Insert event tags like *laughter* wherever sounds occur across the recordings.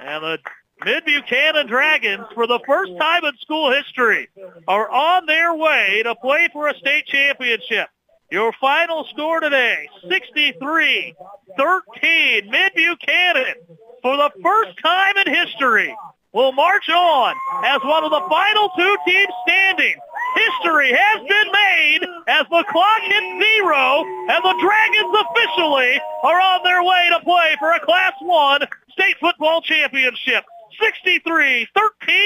And the Mid Buchanan Dragons, for the first time in school history, are on their way to play for a state championship. Your final score today, 63-13, Mid Buchanan, for the first time in history, will march on as one of the final two teams standing. History has been made as the clock hits zero and the Dragons officially are on their way to play for a Class 1 state football championship. 63-13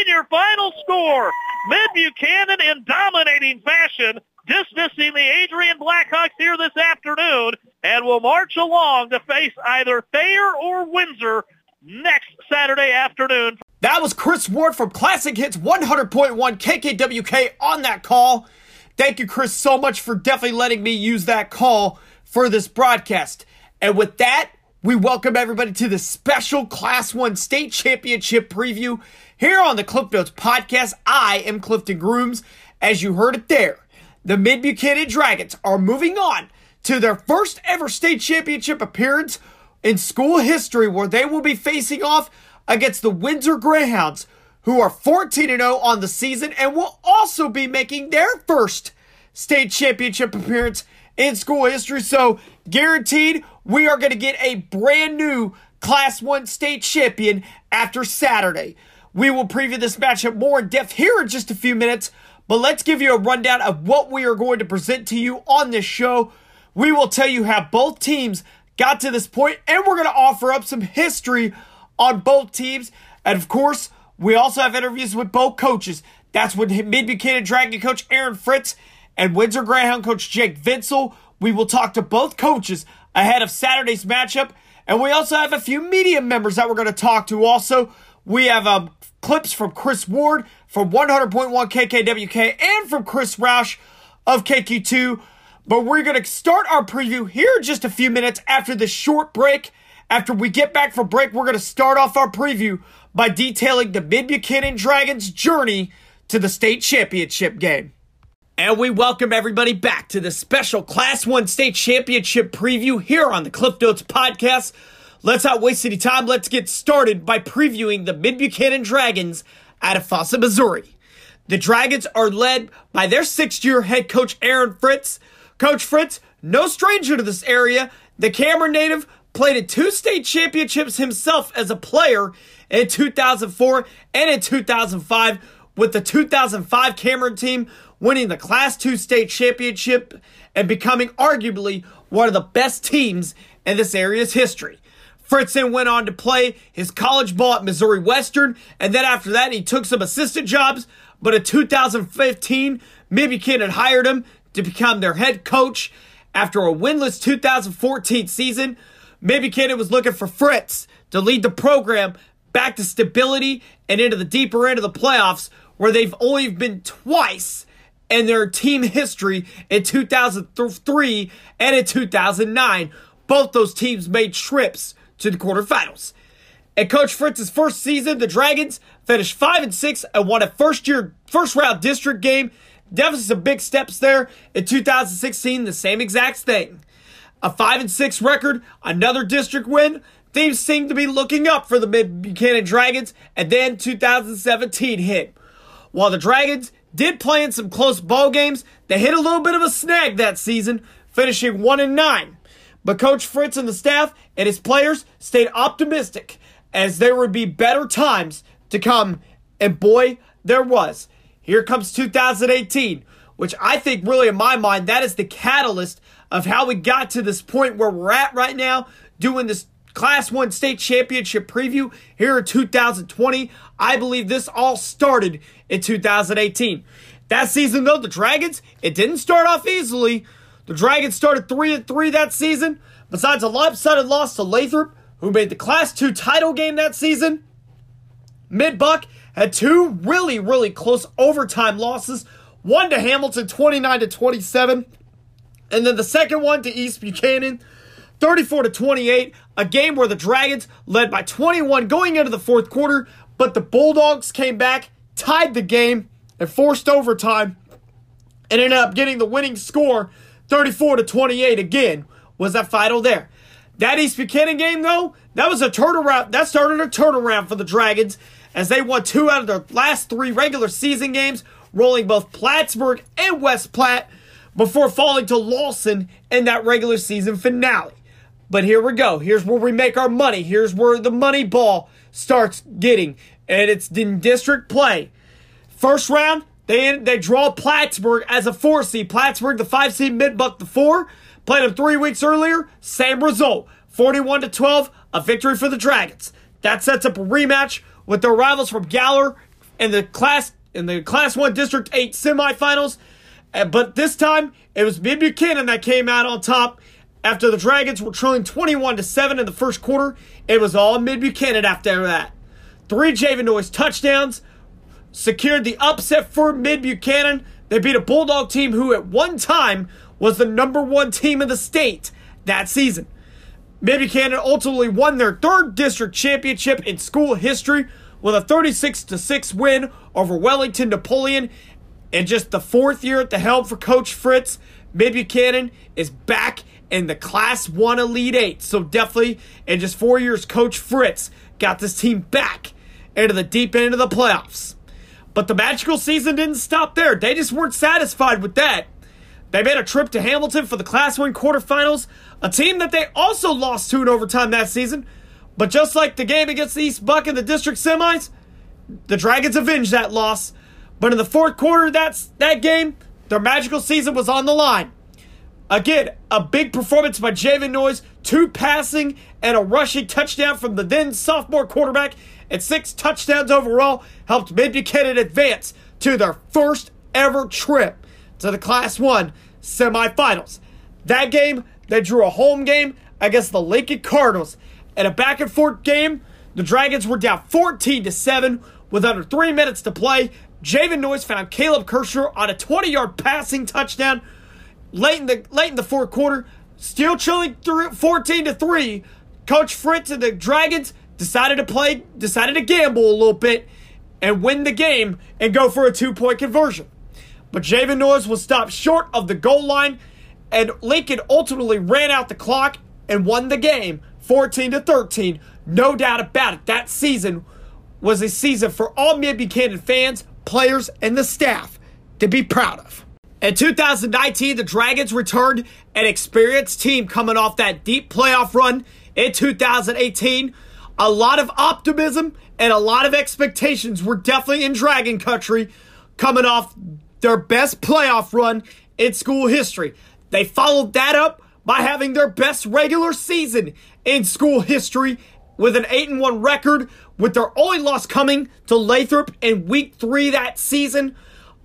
your final score. Mid Buchanan in dominating fashion dismissing the Adrian Blackhawks here this afternoon and will march along to face either Thayer or Windsor next Saturday afternoon. That was Chris Ward from Classic Hits 100.1 KKWK on that call. Thank you, Chris, so much for definitely letting me use that call for this broadcast. And with that, we welcome everybody to the special Class 1 State Championship preview here on the Cliff Notes podcast. I am Clifton Grooms. As you heard it there, the Mid Buchanan Dragons are moving on to their first ever state championship appearance in school history where they will be facing off against the Windsor Greyhounds, who are 14 0 on the season and will also be making their first state championship appearance in school history. So, guaranteed, we are going to get a brand new Class 1 state champion after Saturday. We will preview this matchup more in depth here in just a few minutes, but let's give you a rundown of what we are going to present to you on this show. We will tell you how both teams got to this point, and we're going to offer up some history on both teams. And of course, we also have interviews with both coaches. That's with Mid Buchanan Dragon coach Aaron Fritz and Windsor Greyhound coach Jake Vinsel. We will talk to both coaches ahead of Saturday's matchup. And we also have a few media members that we're going to talk to. Also, we have um, clips from Chris Ward from 100.1 KKWK and from Chris Roush of KQ2. But we're going to start our preview here in just a few minutes after this short break. After we get back from break, we're going to start off our preview by detailing the Mid Buchanan Dragons' journey to the state championship game. And we welcome everybody back to the special Class 1 State Championship preview here on the Cliff Notes podcast. Let's not waste any time. Let's get started by previewing the Mid Buchanan Dragons out of Faucett, Missouri. The Dragons are led by their sixth year head coach, Aaron Fritz. Coach Fritz, no stranger to this area, the Cameron native played in two state championships himself as a player in 2004 and in 2005 with the 2005 Cameron team winning the Class 2 state championship and becoming arguably one of the best teams in this area's history. Fritzen went on to play his college ball at Missouri Western, and then after that, he took some assistant jobs. But in 2015, Mid Buchanan hired him to become their head coach. After a winless 2014 season, Mid Buchanan was looking for Fritz to lead the program back to stability and into the deeper end of the playoffs, where they've only been twice in their team history in 2003 and in 2009. Both those teams made trips to the quarterfinals. In Coach Fritz's first season, the Dragons finished 5 and 6 and won a first year first round district game Definitely some big steps there. In 2016, the same exact thing. A 5 and 6 record, another district win. Things seem to be looking up for the Mid Buchanan Dragons, and then 2017 hit. While the Dragons did play in some close ball games, they hit a little bit of a snag that season, finishing 1 and 9. But Coach Fritz and the staff and his players stayed optimistic as there would be better times to come, and boy, there was. Here comes 2018, which I think really in my mind, that is the catalyst of how we got to this point where we're at right now, doing this Class 1 state championship preview here in 2020. I believe this all started in 2018. That season, though, the Dragons, it didn't start off easily. The Dragons started 3 and 3 that season. Besides a lopsided loss to Lathrop, who made the Class 2 title game that season, Mid Buck had two really, really close overtime losses. One to Hamilton, 29 to 27. And then the second one to East Buchanan, 34 to 28. A game where the Dragons led by 21 going into the fourth quarter, but the Bulldogs came back, tied the game, and forced overtime, and ended up getting the winning score, 34 to 28 again, was that final there. That East Buchanan game, though, that was a turnaround. That started a turnaround for the Dragons as they won two out of their last three regular season games, rolling both Plattsburgh and West Platte before falling to Lawson in that regular season finale. But here we go. Here's where we make our money. Here's where the money ball starts getting. And it's in district play. First round, they, they draw Plattsburgh as a four seed. Plattsburgh, the five seed, Mid-Buck, the four. Played them three weeks earlier. Same result. 41 to 12, a victory for the Dragons. That sets up a rematch with their rivals from Gower in the class in the Class 1 District 8 semifinals. Uh, but this time, it was Mid Buchanan that came out on top after the Dragons were trailing 21 to 7 in the first quarter. It was all Mid Buchanan after that. Three Javen Noyes touchdowns secured the upset for Mid Buchanan. They beat a Bulldog team who at one time was the number one team in the state that season. Mid Buchanan ultimately won their third district championship in school history with a 36 6 win over Wellington Napoleon. And just the fourth year at the helm for Coach Fritz, Mid Buchanan is back in the Class 1 Elite 8. So definitely, in just four years, Coach Fritz got this team back into the deep end of the playoffs. But the magical season didn't stop there. They just weren't satisfied with that. They made a trip to Hamilton for the Class 1 quarterfinals, a team that they also lost to in overtime that season. But just like the game against the East Buck in the district semis, the Dragons avenged that loss. But in the fourth quarter of that, that game, their magical season was on the line. Again, a big performance by Javen Noyes, two passing and a rushing touchdown from the then sophomore quarterback, and six touchdowns overall helped Mid Buchanan advance to their first ever trip to the Class 1 semifinals. That game, they drew a home game against the Lincoln Cardinals. In a back and forth game, the Dragons were down 14 to 7 with under three minutes to play. Javen Noyes found Caleb Kershaw on a 20 yard passing touchdown late in the late in the fourth quarter. Still chilling through 14 to 3. Coach Fritz and the Dragons decided to play, decided to gamble a little bit and win the game and go for a two point conversion. But Javen Noyes was stopped short of the goal line, and Lincoln ultimately ran out the clock and won the game 14 to 13. No doubt about it. That season was a season for all Mid Buchanan fans, players, and the staff to be proud of. In 2019, the Dragons returned an experienced team coming off that deep playoff run in 2018. A lot of optimism and a lot of expectations were definitely in Dragon Country coming off their best playoff run in school history. They followed that up by having their best regular season in school history with an 8 and 1 record, with their only loss coming to Lathrop in week 3 that season.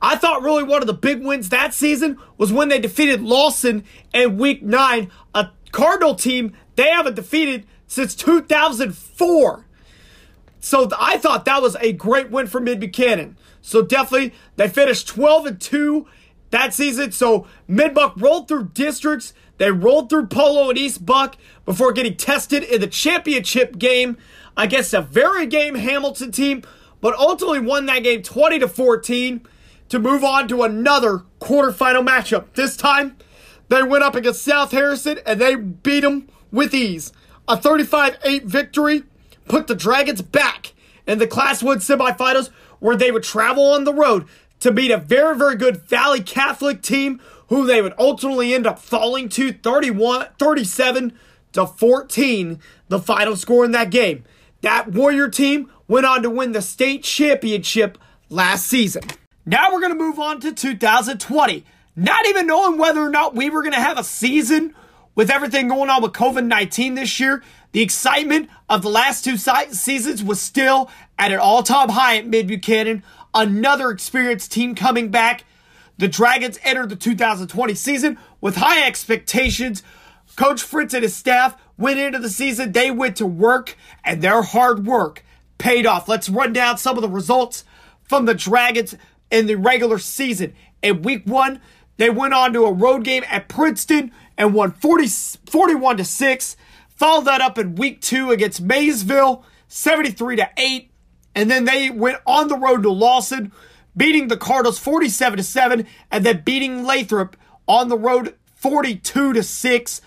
I thought really one of the big wins that season was when they defeated Lawson in week 9, a Cardinal team they haven't defeated since 2004. So I thought that was a great win for Mid Buchanan. So definitely they finished 12 and 2 that season. So Mid-Buck rolled through districts. They rolled through Polo and East Buck before getting tested in the championship game against a very game Hamilton team, but ultimately won that game 20 to 14 to move on to another quarterfinal matchup. This time they went up against South Harrison and they beat them with ease. A 35-8 victory put the Dragons back in the Class 1 semifinals where they would travel on the road to beat a very, very good Valley Catholic team who they would ultimately end up falling to 31, 37 to 14, the final score in that game. That Warrior team went on to win the state championship last season. Now we're going to move on to 2020. Not even knowing whether or not we were going to have a season with everything going on with COVID 19 this year, the excitement of the last two seasons was still at an all time high at Mid Buchanan. Another experienced team coming back. The Dragons entered the 2020 season with high expectations. Coach Fritz and his staff went into the season, they went to work, and their hard work paid off. Let's run down some of the results from the Dragons in the regular season. In week one, they went on to a road game at Princeton and won 40, 41 to 6. Followed that up in week two against Maysville, 73 to 8. And then they went on the road to Lawson, beating the Cardinals 47 to 7, and then beating Lathrop on the road 42 to 6.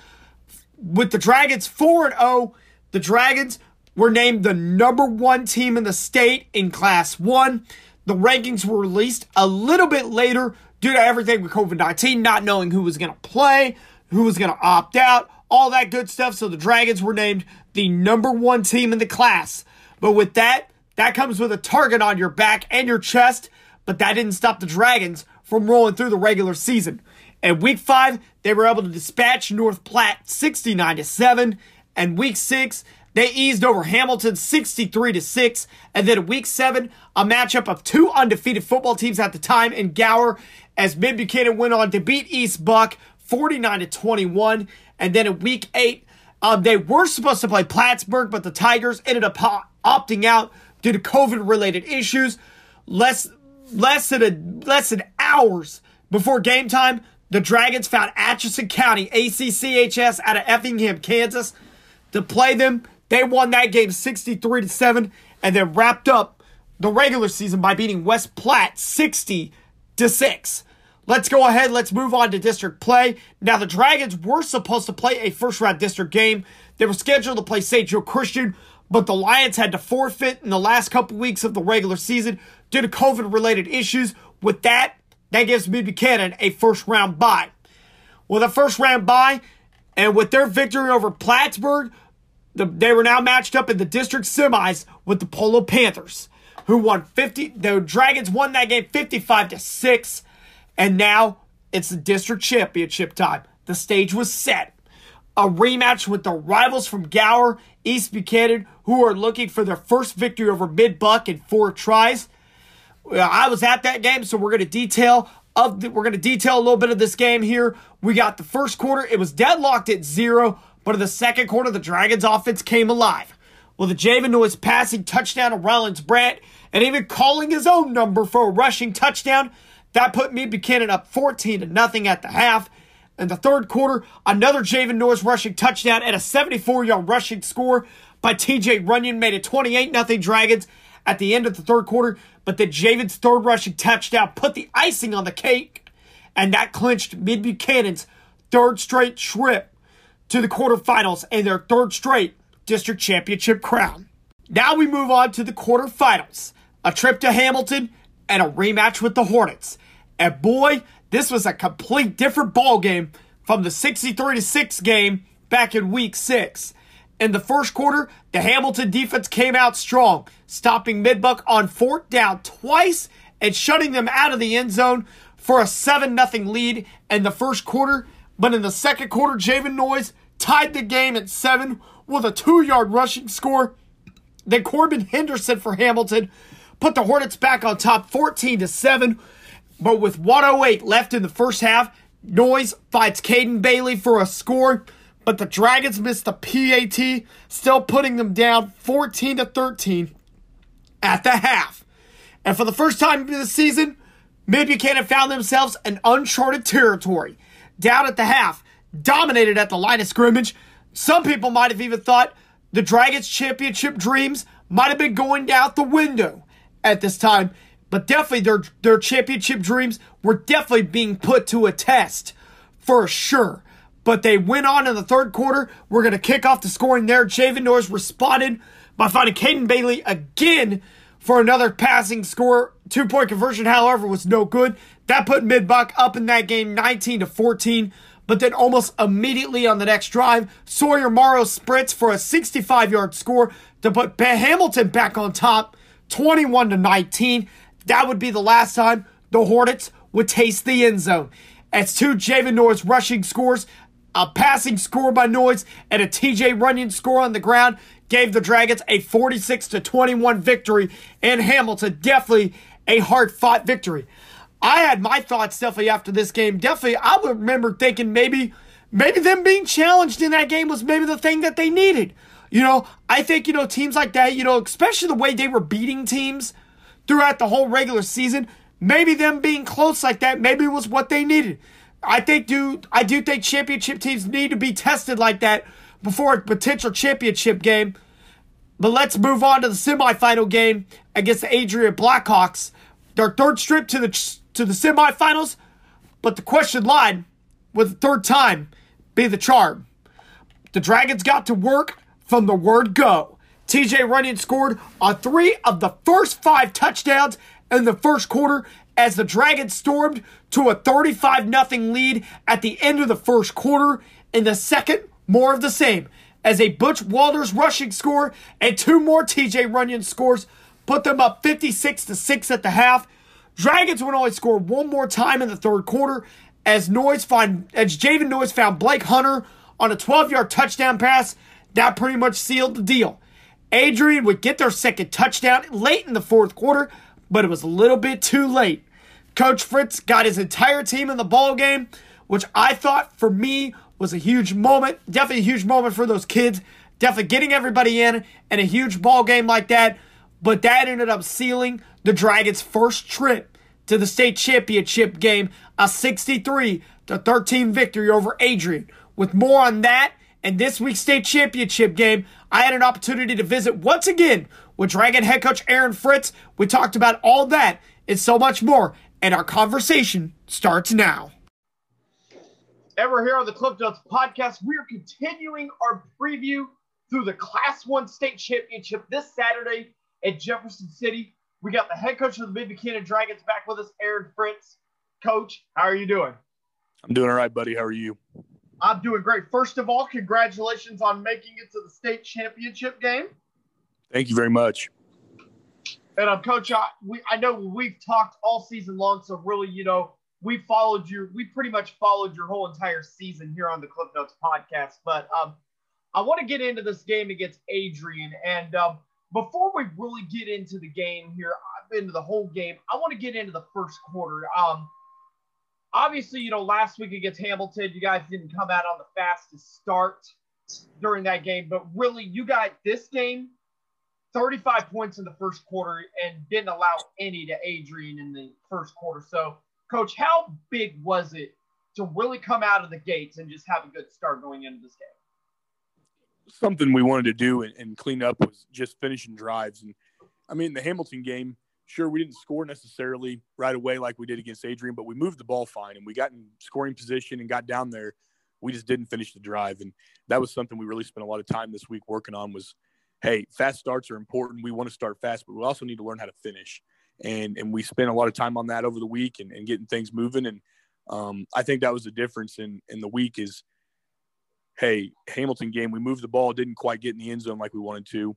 with the Dragons 4 and 0, the Dragons were named the number one team in the state in Class 1. The rankings were released a little bit later due to everything with COVID 19, not knowing who was going to play, who was going to opt out, all that good stuff. So the Dragons were named the number one team in the class. But with that, that comes with a target on your back and your chest. But that didn't stop the Dragons from rolling through the regular season. In week five, they were able to dispatch North Platte 69 to 7. And week six, they eased over Hamilton 63 to 6. And then in week seven, a matchup of two undefeated football teams at the time in Gower as Mid Buchanan went on to beat East Buck 49 to 21. And then in week eight, um, they were supposed to play Plattsburgh, but the Tigers ended up opting out due to COVID related issues. Less less than a, less than hours before game time, the Dragons found Atchison County ACCHS out of Effingham, Kansas, to play them. They won that game 63 to 7 and then wrapped up the regular season by beating West Platte 60 to 6. Let's go ahead. Let's move on to district play. Now, the Dragons were supposed to play a first round district game. They were scheduled to play St. Joe Christian, but the Lions had to forfeit in the last couple weeks of the regular season due to COVID related issues. With that, that gives Mid Buchanan a first round bye. With a first round bye, and with their victory over Plattsburgh, the, they were now matched up in the district semis with the Polo Panthers, who won 50. The Dragons won that game 55 to 6. And now it's the district championship time. The stage was set. A rematch with the rivals from Gower, East Buchanan, who are looking for their first victory over Mid Buck in four tries. I was at that game, so we're going to detail of the, we're going to detail a little bit of this game here. We got the first quarter; it was deadlocked at zero. But in the second quarter, the Dragons offense came alive. With Javen Noyes passing touchdown to Rollins Brandt and even calling his own number for a rushing touchdown, that put Mid Buchanan up 14 to nothing at the half. In the third quarter, another Javen Noyes rushing touchdown and a 74 yard rushing score by TJ Runyon made it 28 0 Dragons at the end of the third quarter. But then Javen's third rushing touchdown put the icing on the cake, and that clinched Mid Buchanan's third straight trip to the quarterfinals and their third straight district championship crown. Now we move on to the quarterfinals, a trip to Hamilton and a rematch with the Hornets. And boy, this was a complete different ball game from the 63 6 game back in week 6. In the first quarter, the Hamilton defense came out strong, stopping Midbuck on fourth down twice and shutting them out of the end zone for a 7 0 lead in the first quarter. But in the second quarter, Javen Noyes tied the game at seven with a two yard rushing score. Then Corbin Henderson for Hamilton put the Hornets back on top 14 to 7. But with 108 left in the first half, Noyes fights Caden Bailey for a score. But the Dragons missed the PAT, still putting them down 14 to 13 at the half. And for the first time this season, Mid Buchanan found themselves in uncharted territory. Down at the half, dominated at the line of scrimmage. Some people might have even thought the Dragons championship dreams might have been going out the window at this time, but definitely their their championship dreams were definitely being put to a test for sure. But they went on in the third quarter. We're going to kick off the scoring there. Javen Noyes responded by finding Caden Bailey again for another passing score. Two point conversion, however, was no good. That put Midbuck up in that game 19 to 14. But then almost immediately on the next drive, Sawyer Morrow sprints for a 65 yard score to put Hamilton back on top 21 to 19. That would be the last time the Hornets would taste the end zone. As two Javen Noyes rushing scores, a passing score by Noyes, and a TJ Runyon score on the ground gave the Dragons a 46 to 21 victory in Hamilton. Definitely a hard fought victory. I had my thoughts definitely after this game. Definitely, I would remember thinking maybe, maybe them being challenged in that game was maybe the thing that they needed. You know, I think, you know, teams like that, you know, especially the way they were beating teams throughout the whole regular season, maybe them being close like that, maybe was what they needed. I think do I do think championship teams need to be tested like that before a potential championship game. But let's move on to the semifinal game against the Adrian Blackhawks. Their third trip to the to the semifinals, but the question line with the third time be the charm. The Dragons got to work from the word go. TJ Runyon scored on three of the first five touchdowns in the first quarter as the Dragons stormed to a 35 0 lead at the end of the first quarter. In the second, more of the same as a Butch Walters rushing score and two more TJ Runyon scores put them up 56 to 6 at the half. Dragons would only score one more time in the third quarter as Noyes find as Javen Noyes found Blake Hunter on a 12-yard touchdown pass. That pretty much sealed the deal. Adrian would get their second touchdown late in the fourth quarter, but it was a little bit too late. Coach Fritz got his entire team in the ball game, which I thought for me was a huge moment. Definitely a huge moment for those kids. Definitely getting everybody in and a huge ball game like that. But that ended up sealing the Dragons' first trip to the state championship game, a 63 to 13 victory over Adrian. With more on that and this week's state championship game, I had an opportunity to visit once again with Dragon head coach Aaron Fritz. We talked about all that and so much more, and our conversation starts now. Ever here on the Cliff Notes podcast, we are continuing our preview through the Class 1 state championship this Saturday at Jefferson City. We got the head coach of the Mid Buchanan Dragons back with us, Aaron Fritz. Coach, how are you doing? I'm doing all right, buddy. How are you? I'm doing great. First of all, congratulations on making it to the state championship game. Thank you very much. And um, Coach, I, we, I know we've talked all season long, so really, you know, we followed you. We pretty much followed your whole entire season here on the Cliff Notes podcast. But um, I want to get into this game against Adrian. And um, before we really get into the game here, into the whole game, I want to get into the first quarter. Um, obviously, you know, last week against Hamilton, you guys didn't come out on the fastest start during that game, but really, you got this game 35 points in the first quarter and didn't allow any to Adrian in the first quarter. So, coach, how big was it to really come out of the gates and just have a good start going into this game? Something we wanted to do and, and clean up was just finishing drives. And I mean, the Hamilton game, sure, we didn't score necessarily right away like we did against Adrian, but we moved the ball fine and we got in scoring position and got down there. We just didn't finish the drive. And that was something we really spent a lot of time this week working on was, hey, fast starts are important. We want to start fast, but we also need to learn how to finish. And, and we spent a lot of time on that over the week and, and getting things moving. And um, I think that was the difference in, in the week is, hey, Hamilton game, we moved the ball, didn't quite get in the end zone like we wanted to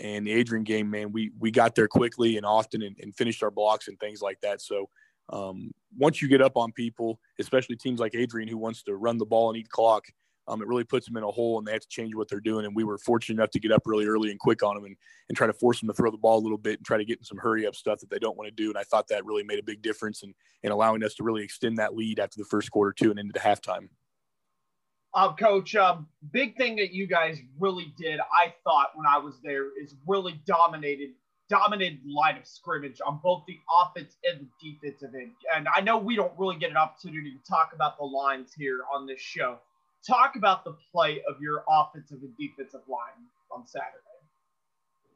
and the Adrian game, man, we we got there quickly and often and, and finished our blocks and things like that. So um, once you get up on people, especially teams like Adrian who wants to run the ball and eat clock, um, it really puts them in a hole and they have to change what they're doing. And we were fortunate enough to get up really early and quick on them and, and try to force them to throw the ball a little bit and try to get in some hurry up stuff that they don't want to do. And I thought that really made a big difference in, in allowing us to really extend that lead after the first quarter two and into the halftime. Uh, Coach, um, big thing that you guys really did, I thought when I was there, is really dominated dominated line of scrimmage on both the offense and the defensive end. And I know we don't really get an opportunity to talk about the lines here on this show. Talk about the play of your offensive and defensive line on Saturday.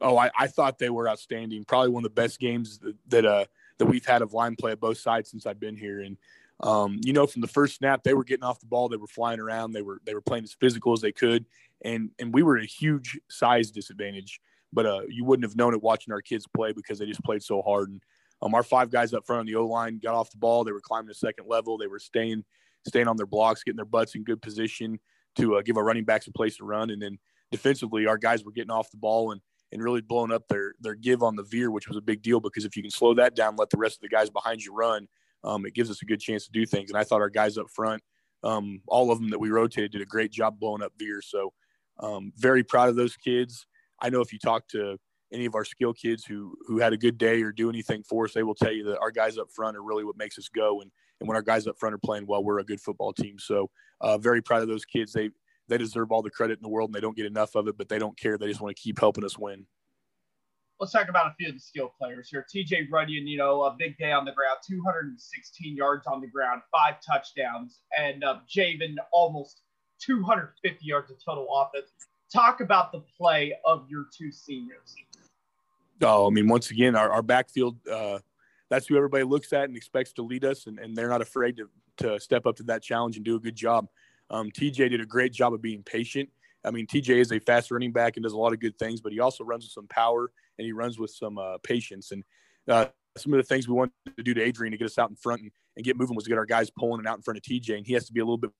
Oh, I, I thought they were outstanding. Probably one of the best games that that, uh, that we've had of line play at both sides since I've been here. And um, you know, from the first snap, they were getting off the ball. They were flying around. They were they were playing as physical as they could, and and we were a huge size disadvantage. But uh, you wouldn't have known it watching our kids play because they just played so hard. And um, our five guys up front on the O line got off the ball. They were climbing the second level. They were staying staying on their blocks, getting their butts in good position to uh, give our running backs a place to run. And then defensively, our guys were getting off the ball and and really blowing up their their give on the veer, which was a big deal because if you can slow that down, let the rest of the guys behind you run um, it gives us a good chance to do things. And I thought our guys up front, um, all of them that we rotated, did a great job blowing up veer. So um, very proud of those kids. I know if you talk to any of our skill kids who who had a good day or do anything for us, they will tell you that our guys up front are really what makes us go. And and when our guys up front are playing well, we're a good football team. So uh, very proud of those kids. They they deserve all the credit in the world, and they don't get enough of it. But they don't care. They just want to keep helping us win let's talk about a few of the skill players here. TJ Runyon, you know, a big day on the ground, 216 yards on the ground, five touchdowns, and uh, Javen almost 250 yards of total offense. Talk about the play of your two seniors. Oh, I mean, once again, our, our backfield, uh, that's who everybody looks at and expects to lead us, and, and they're not afraid to, to step up to that challenge and do a good job. Um, TJ did a great job of being patient I mean, TJ is a fast running back and does a lot of good things, but he also runs with some power and he runs with some uh, patience. And uh, some of the things we wanted to do to Adrian to get us out in front and, and get moving was to get our guys pulling and out in front of TJ. And he has to be a little bit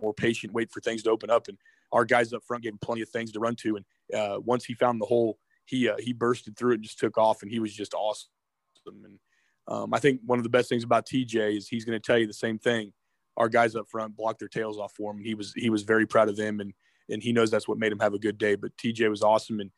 more patient, wait for things to open up. And our guys up front gave him plenty of things to run to. And uh, once he found the hole, he uh, he bursted through it and just took off, and he was just awesome. And um, I think one of the best things about TJ is he's going to tell you the same thing. Our guys up front blocked their tails off for him. He was he was very proud of them, and and he knows that's what made him have a good day. But TJ was awesome, and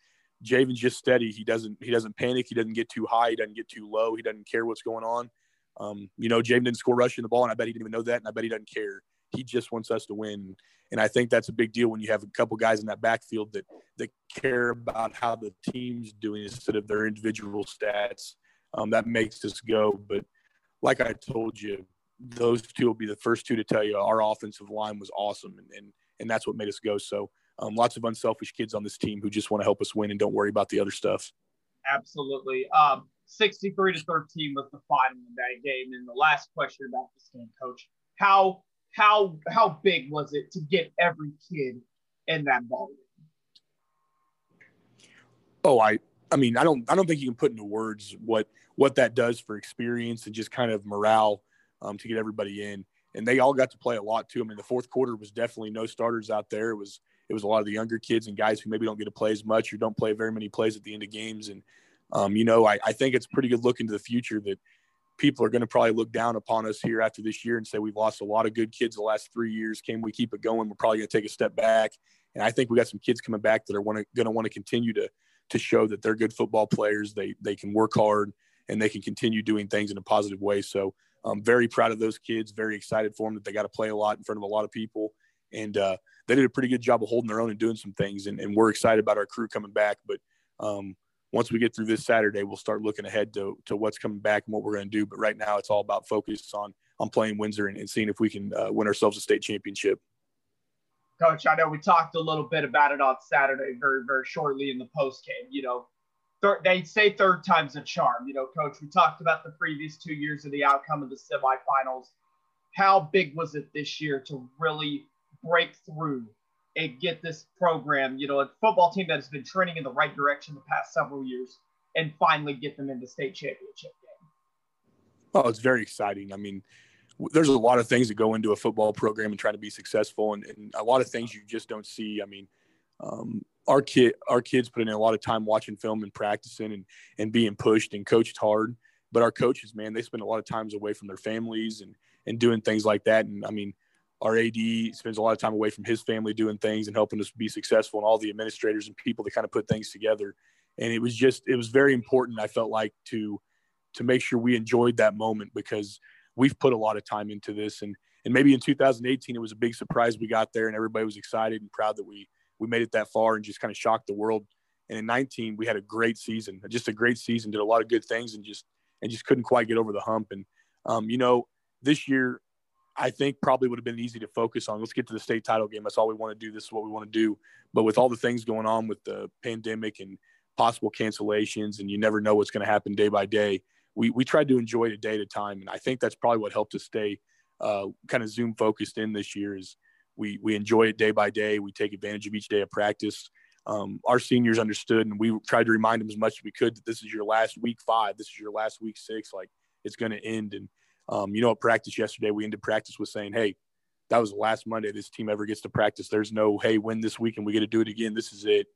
Javen's just steady. He doesn't he doesn't panic. He doesn't get too high. He doesn't get too low. He doesn't care what's going on. Um, you know, Javen didn't score rushing the ball, and I bet he didn't even know that, and I bet he doesn't care. He just wants us to win, and I think that's a big deal when you have a couple guys in that backfield that that care about how the team's doing instead of their individual stats. Um, that makes us go. But like I told you, those two will be the first two to tell you our offensive line was awesome, and and, and that's what made us go. So um, lots of unselfish kids on this team who just want to help us win and don't worry about the other stuff. Absolutely. Um, 63 to 13 was the final in that game. And the last question about this game, coach, how how how big was it to get every kid in that ball game? Oh, I I mean, I don't I don't think you can put into words what what that does for experience and just kind of morale um, to get everybody in. And they all got to play a lot too. I mean, the fourth quarter was definitely no starters out there. It was it was a lot of the younger kids and guys who maybe don't get to play as much or don't play very many plays at the end of games. And um, you know, I, I think it's pretty good look into the future that people are going to probably look down upon us here after this year and say we've lost a lot of good kids the last three years. Can we keep it going? We're probably going to take a step back. And I think we got some kids coming back that are going to want to continue to to show that they're good football players. They they can work hard and they can continue doing things in a positive way. So I'm very proud of those kids. Very excited for them that they got to play a lot in front of a lot of people. And uh, they did a pretty good job of holding their own and doing some things. And, and we're excited about our crew coming back. But um, once we get through this Saturday, we'll start looking ahead to, to what's coming back and what we're going to do. But right now, it's all about focus on on playing Windsor and, and seeing if we can uh, win ourselves a state championship. Coach, I know we talked a little bit about it on Saturday, very very shortly in the post game. You know, third, they say third time's a charm. You know, Coach, we talked about the previous two years of the outcome of the semifinals. How big was it this year to really break through and get this program, you know, a football team that has been trending in the right direction the past several years, and finally get them into state championship game? Oh, it's very exciting. I mean, there's a lot of things that go into a football program and trying to be successful, and, and a lot of things you just don't see. I mean, um, our kid, our kids put in a lot of time watching film and practicing and and being pushed and coached hard. But our coaches, man, they spend a lot of times away from their families and and doing things like that. And I mean, our AD spends a lot of time away from his family doing things and helping us be successful, and all the administrators and people that kind of put things together. And it was just it was very important. I felt like to to make sure we enjoyed that moment because we've put a lot of time into this, and and maybe in 2018 it was a big surprise we got there, and everybody was excited and proud that we we made it that far and just kind of shocked the world. And in 19 we had a great season, just a great season, did a lot of good things, and just and just couldn't quite get over the hump. And um, you know, this year I think probably would have been easy to focus on. Let's get to the state title game. That's all we want to do. This is what we want to do. But with all the things going on with the pandemic and possible cancellations, and you never know what's going to happen day by day, we, we tried to enjoy it a day at a time. And I think that's probably what helped us stay uh, kind of Zoom focused in this year is we, we enjoy it day by day. We take advantage of each day of practice. Um, our seniors understood, and we tried to remind them as much as we could that this is your last week five. This is your last week six. Like it's going to end. And um, you know, at practice yesterday, we ended practice with saying, "Hey, that was the last Monday this team ever gets to practice. There's no, hey, win this week and we get to do it again. This is it.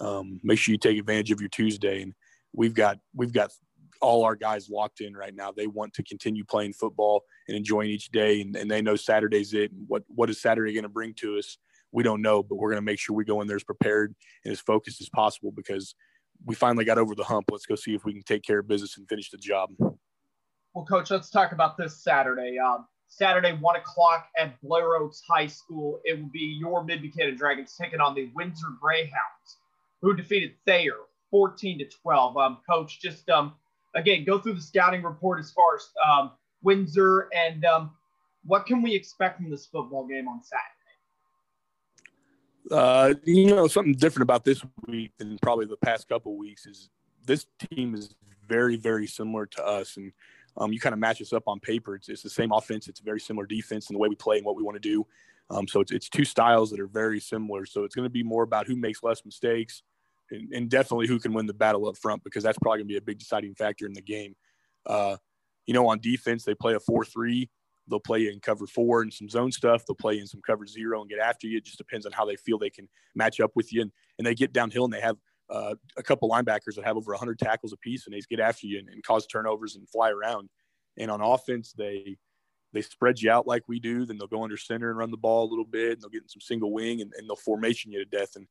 Um, make sure you take advantage of your Tuesday." And we've got we've got all our guys locked in right now. They want to continue playing football and enjoying each day, and, and they know Saturday's it. What what is Saturday going to bring to us? We don't know, but we're going to make sure we go in there as prepared and as focused as possible because we finally got over the hump. Let's go see if we can take care of business and finish the job. Well, Coach, let's talk about this Saturday. Um, Saturday, 1 o'clock at Blair Oaks High School. It will be your Mid Buchanan Dragons taking on the Windsor Greyhounds, who defeated Thayer 14 to 12. Um, Coach, just um, again, go through the scouting report as far as um, Windsor and um, what can we expect from this football game on Saturday? Uh, you know, something different about this week than probably the past couple weeks is this team is very, very similar to us. And um, you kind of match us up on paper. It's, it's the same offense. It's a very similar defense in the way we play and what we want to do. Um, so it's, it's two styles that are very similar. So it's going to be more about who makes less mistakes and, and, definitely who can win the battle up front because that's probably going to be a big deciding factor in the game. Uh, you know, on defense, they play a 4 3. They'll play in cover four and some zone stuff. They'll play in some cover zero and get after you. It just depends on how they feel they can match up with you. And, and they get downhill and they have uh, a couple linebackers that have over 100 tackles apiece and they get after you and, and cause turnovers and fly around. And on offense, they they spread you out like we do, then they'll go under center and run the ball a little bit, and they'll get in some single wing and, and they'll formation you to death. And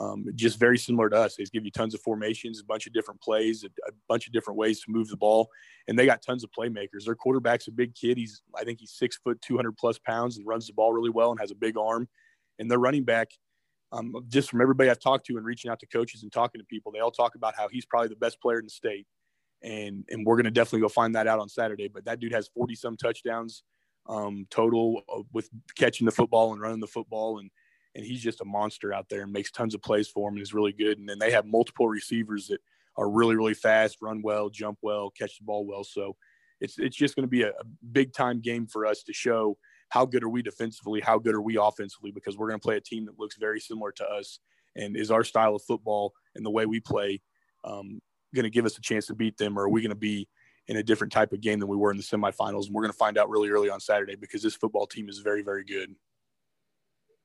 um, just very similar to us. They give you tons of formations, a bunch of different plays, a, a, bunch of different ways to move the ball, and they got tons of playmakers. Their quarterback's a big kid. He's I think he's six foot, two hundred plus pounds, and runs the ball really well and has a big arm. And their running back, um, just from everybody I've talked to and reaching out to coaches and talking to people, they all talk about how he's probably the best player in the state. And and we're gonna definitely go find that out on Saturday. But that dude has forty some touchdowns um, total uh, with catching the football and running the football. And, and he's just a monster out there and makes tons of plays for him and is really good. And then they have multiple receivers that are really, really fast, run well, jump well, catch the ball well. So it's, it's just going to be a, a big time game for us to show how good are we defensively, how good are we offensively, because we're going to play a team that looks very similar to us and is our style of football and the way we play um, going to give us a chance to beat them, or are we going to be in a different type of game than we were in the semifinals. And we're going to find out really early on Saturday because this football team is very, very good.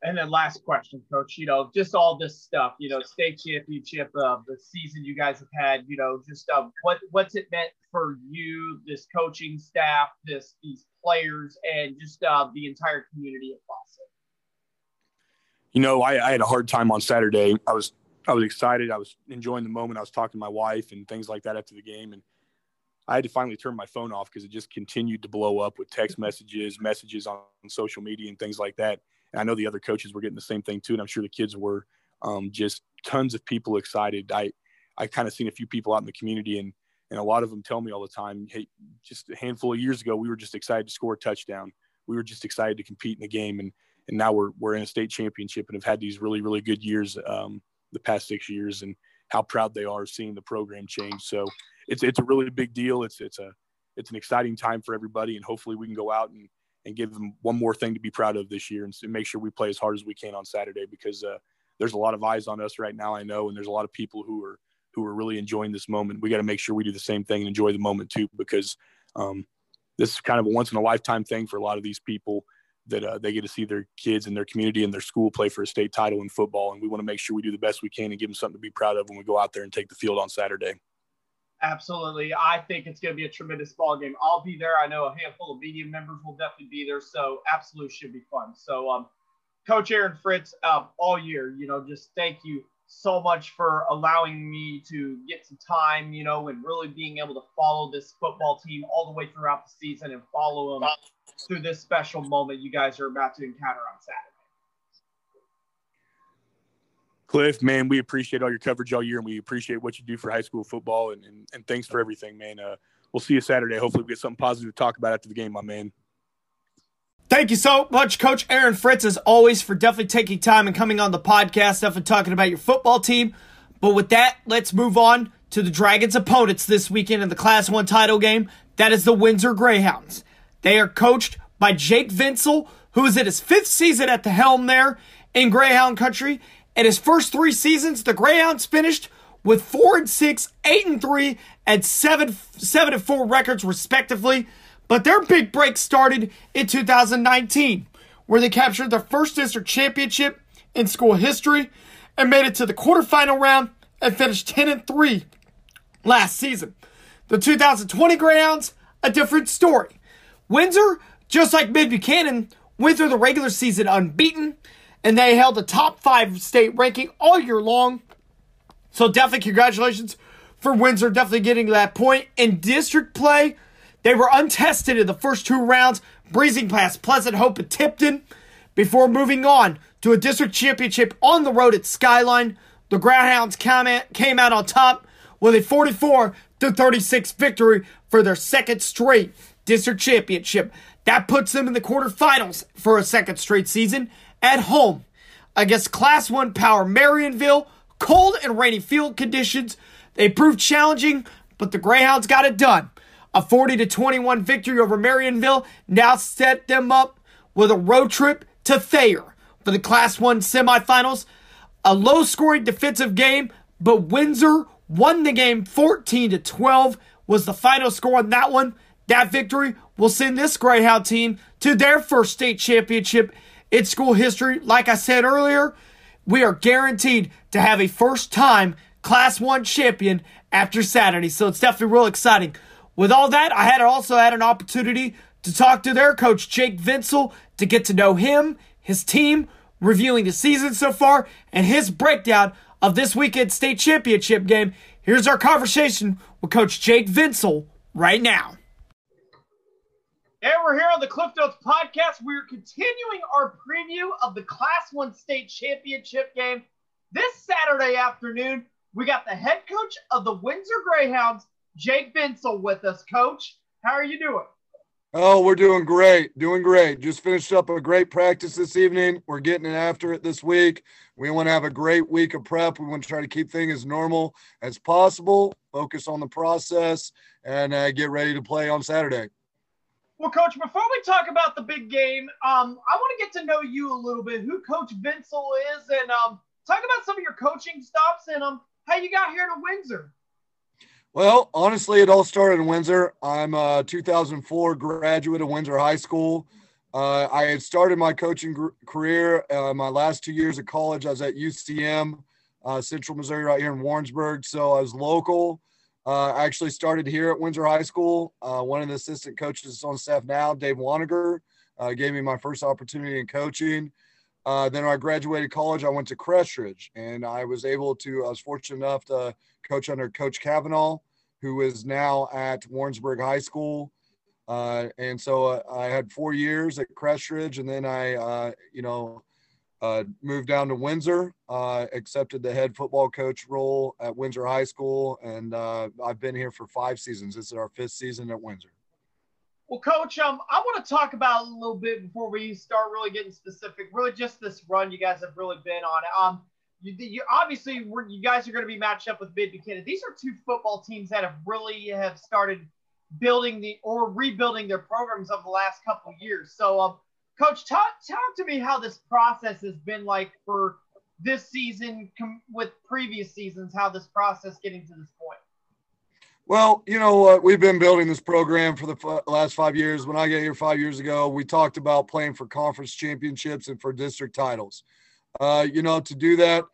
And then last question, coach, you know, just all this stuff, you know, state championship, uh, the season you guys have had, you know, just uh, what, what's it meant for you, this coaching staff, this, these players, and just uh, the entire community of Boston? You know, I, I had a hard time on Saturday. I was, I was excited. I was enjoying the moment. I was talking to my wife and things like that after the game. And, I had to finally turn my phone off because it just continued to blow up with text messages, messages on, social media, and things like that. And I know the other coaches were getting the same thing too, and I'm sure the kids were. Um, just tons of people excited. I I kind of seen a few people out in the community, and and a lot of them tell me all the time, hey, just a handful of years ago, we were just excited to score a touchdown. We were just excited to compete in the game, and and now we're we're in a state championship and have had these really really good years um, the past six years, and how proud they are seeing the program change. So it's it's a really big deal. It's it's a it's an exciting time for everybody, and hopefully we can go out and and give them one more thing to be proud of this year, and, make sure we play as hard as we can on Saturday because uh, there's a lot of eyes on us right now. I know, and there's a lot of people who are who are really enjoying this moment. We got to make sure we do the same thing and enjoy the moment too, because um, this is kind of a once in a lifetime thing for a lot of these people that uh, they get to see their kids and their community and their school play for a state title in football. And we want to make sure we do the best we can and give them something to be proud of when we go out there and take the field on Saturday. Absolutely. I think it's going to be a tremendous ball game. I'll be there. I know a handful of media members will definitely be there. So, absolutely should be fun. So, um, Coach Aaron Fritz, um, all year, you know, just thank you so much for allowing me to get some time, you know, and really being able to follow this football team all the way throughout the season and follow them through this special moment you guys are about to encounter on Saturday. Cliff, man, we appreciate all your coverage all year, and we appreciate what you do for high school football, and, and, and thanks for everything, man. Uh, we'll see you Saturday. Hopefully, we get something positive to talk about after the game, my man. Thank you so much, Coach Aaron Fritz, as always, for definitely taking time and coming on the podcast, definitely talking about your football team. But with that, let's move on to the Dragons' opponents this weekend in the Class 1 title game. That is the Windsor Greyhounds. They are coached by Jake Vinsel, who is in his fifth season at the helm there in Greyhound Country. In his first three seasons, the Greyhounds finished with four and six, eight and three, and seven seven and four records respectively. But their big break started in 2019, where they captured their first district championship in school history and made it to the quarterfinal round and finished 10 and 3 last season. The 2020 Greyhounds, a different story. Windsor, just like Mid Buchanan, went through the regular season unbeaten and they held the top five state ranking all year long. So definitely congratulations for Windsor, definitely getting to that point. In district play, they were untested in the first two rounds, breezing past Pleasant Hope and Tipton before moving on to a district championship on the road at Skyline. The Greyhounds came out on top with a 44 to 36 victory for their second straight district championship. That puts them in the quarterfinals for a second straight season at home against Class 1 power Marionville. Cold and rainy field conditions. They proved challenging, but the Greyhounds got it done. A 40 to 21 victory over Marionville now set them up with a road trip to Thayer for the Class 1 semifinals. A low scoring defensive game, but Windsor won the game 14 to 12 was the final score on that one. That victory will send this Greyhound team to their first state championship in school history. Like I said earlier, we are guaranteed to have a first time Class 1 champion after Saturday. So it's definitely real exciting. With all that, I had also had an opportunity to talk to their coach, Jake Vinsel, to get to know him, his team, reviewing the season so far, and his breakdown of this weekend's state championship game. Here's our conversation with Coach Jake Vinsel right now. And we're here on the Cliff Notes podcast. We're continuing our preview of the Class 1 state championship game. This Saturday afternoon, we got the head coach of the Windsor Greyhounds, Jake Vinsel, with us. Coach, how are you doing? Oh, we're doing great. Doing great. Just finished up a great practice this evening. We're getting it after it this week. We want to have a great week of prep. We want to try to keep things as normal as possible, focus on the process, and uh, get ready to play on Saturday. Well, Coach, before we talk about the big game, um, I want to get to know you a little bit, who Coach Vinsel is, and um, talk about some of your coaching stops and um, how you got here to Windsor. Well, honestly, it all started in Windsor. I'm a 2004 graduate of Windsor High School. Uh, I had started my coaching gr- career uh, my last two years of college. I was at UCM, uh, Central Missouri, right here in Warrensburg. So I was local. Uh, I actually started here at Windsor High School. Uh, one of the assistant coaches on staff now, Dave Waniger, uh, gave me my first opportunity in coaching. Uh, then I graduated college. I went to Crestridge, and I was able to. I was fortunate enough to coach under Coach Kavanaugh, who is now at Warrensburg High School. Uh, and so uh, I had four years at Crestridge, and then I, you know, moved down to Windsor, uh, accepted the head football coach role at Windsor High School, and uh, I've been here for five seasons. This is our fifth season at Windsor. Well, Coach, um, I want to talk about a little bit before we start really getting specific. Really, just this run you guys have really been on. Um, you, you obviously you guys are going to be matched up with Mid Buchanan. These are two football teams that have really have started building the or rebuilding their programs over the last couple years. So, um, Coach, talk talk to me how this process has been like for this season com- with previous seasons. How this process getting to this point. Well, you know what? We've been building this program for the f- last five years. When I got here five years ago, we talked about playing for conference championships and for district titles. Uh, you know, to do that,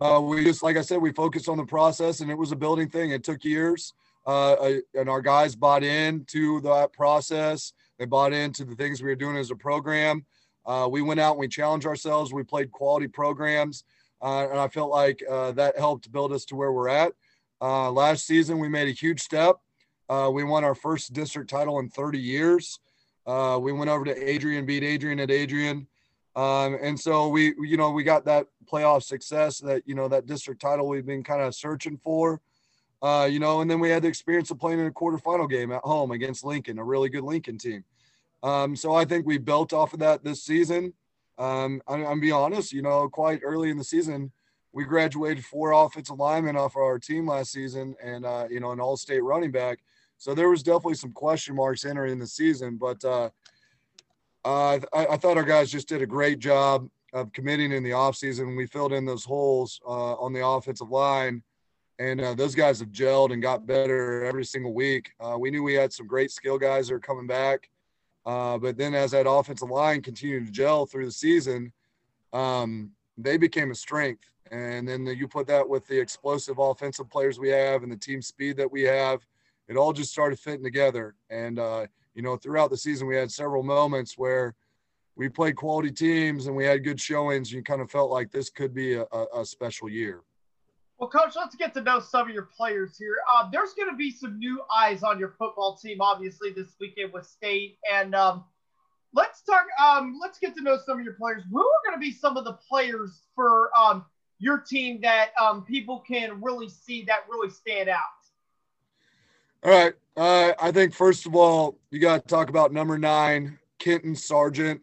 uh, we just, like I said, we focused on the process and it was a building thing. It took years. Uh, and our guys bought into that process. They bought into the things we were doing as a program. Uh, we went out and we challenged ourselves. We played quality programs, uh, and I felt like uh, that helped build us to where we're at. Uh, last season, we made a huge step. Uh, we won our first district title in 30 years. Uh, we went over to Adrian, beat Adrian at Adrian. Um, and so we, you know, we got that playoff success that, you know, that district title we've been kind of searching for. You know, and then we had the experience of playing in a quarterfinal game at home against Lincoln, a really good Lincoln team. Um, so I think we built off of that this season. Um, I'm, I'm be honest, you know, quite early in the season, we graduated four offensive linemen off of our team last season, and uh, you know, an all-state running back. So there was definitely some question marks entering the season, but uh, I, I, thought our guys just did a great job of committing in the offseason. We filled in those holes uh, on the offensive line and uh, those guys have gelled and got better every single week. Uh, we knew we had some great skill guys that are coming back, uh, but then as that offensive line continued to gel through the season, um, they became a strength. And then the, you put that with the explosive offensive players we have and the team speed that we have, it all just started fitting together. And uh, you know, throughout the season, we had several moments where we played quality teams and we had good showings. And you kind of felt like this could be a, a special year. Well, Coach, let's get to know some of your players here. Uh, there's going to be some new eyes on your football team, obviously, this weekend with State. And um, let's talk. Um, let's get to know some of your players. Who are going to be some of the players for um, your team that um, people can really see that really stand out? All right. Uh, I think first of all, you got to talk about number nine, Kenton Sargent.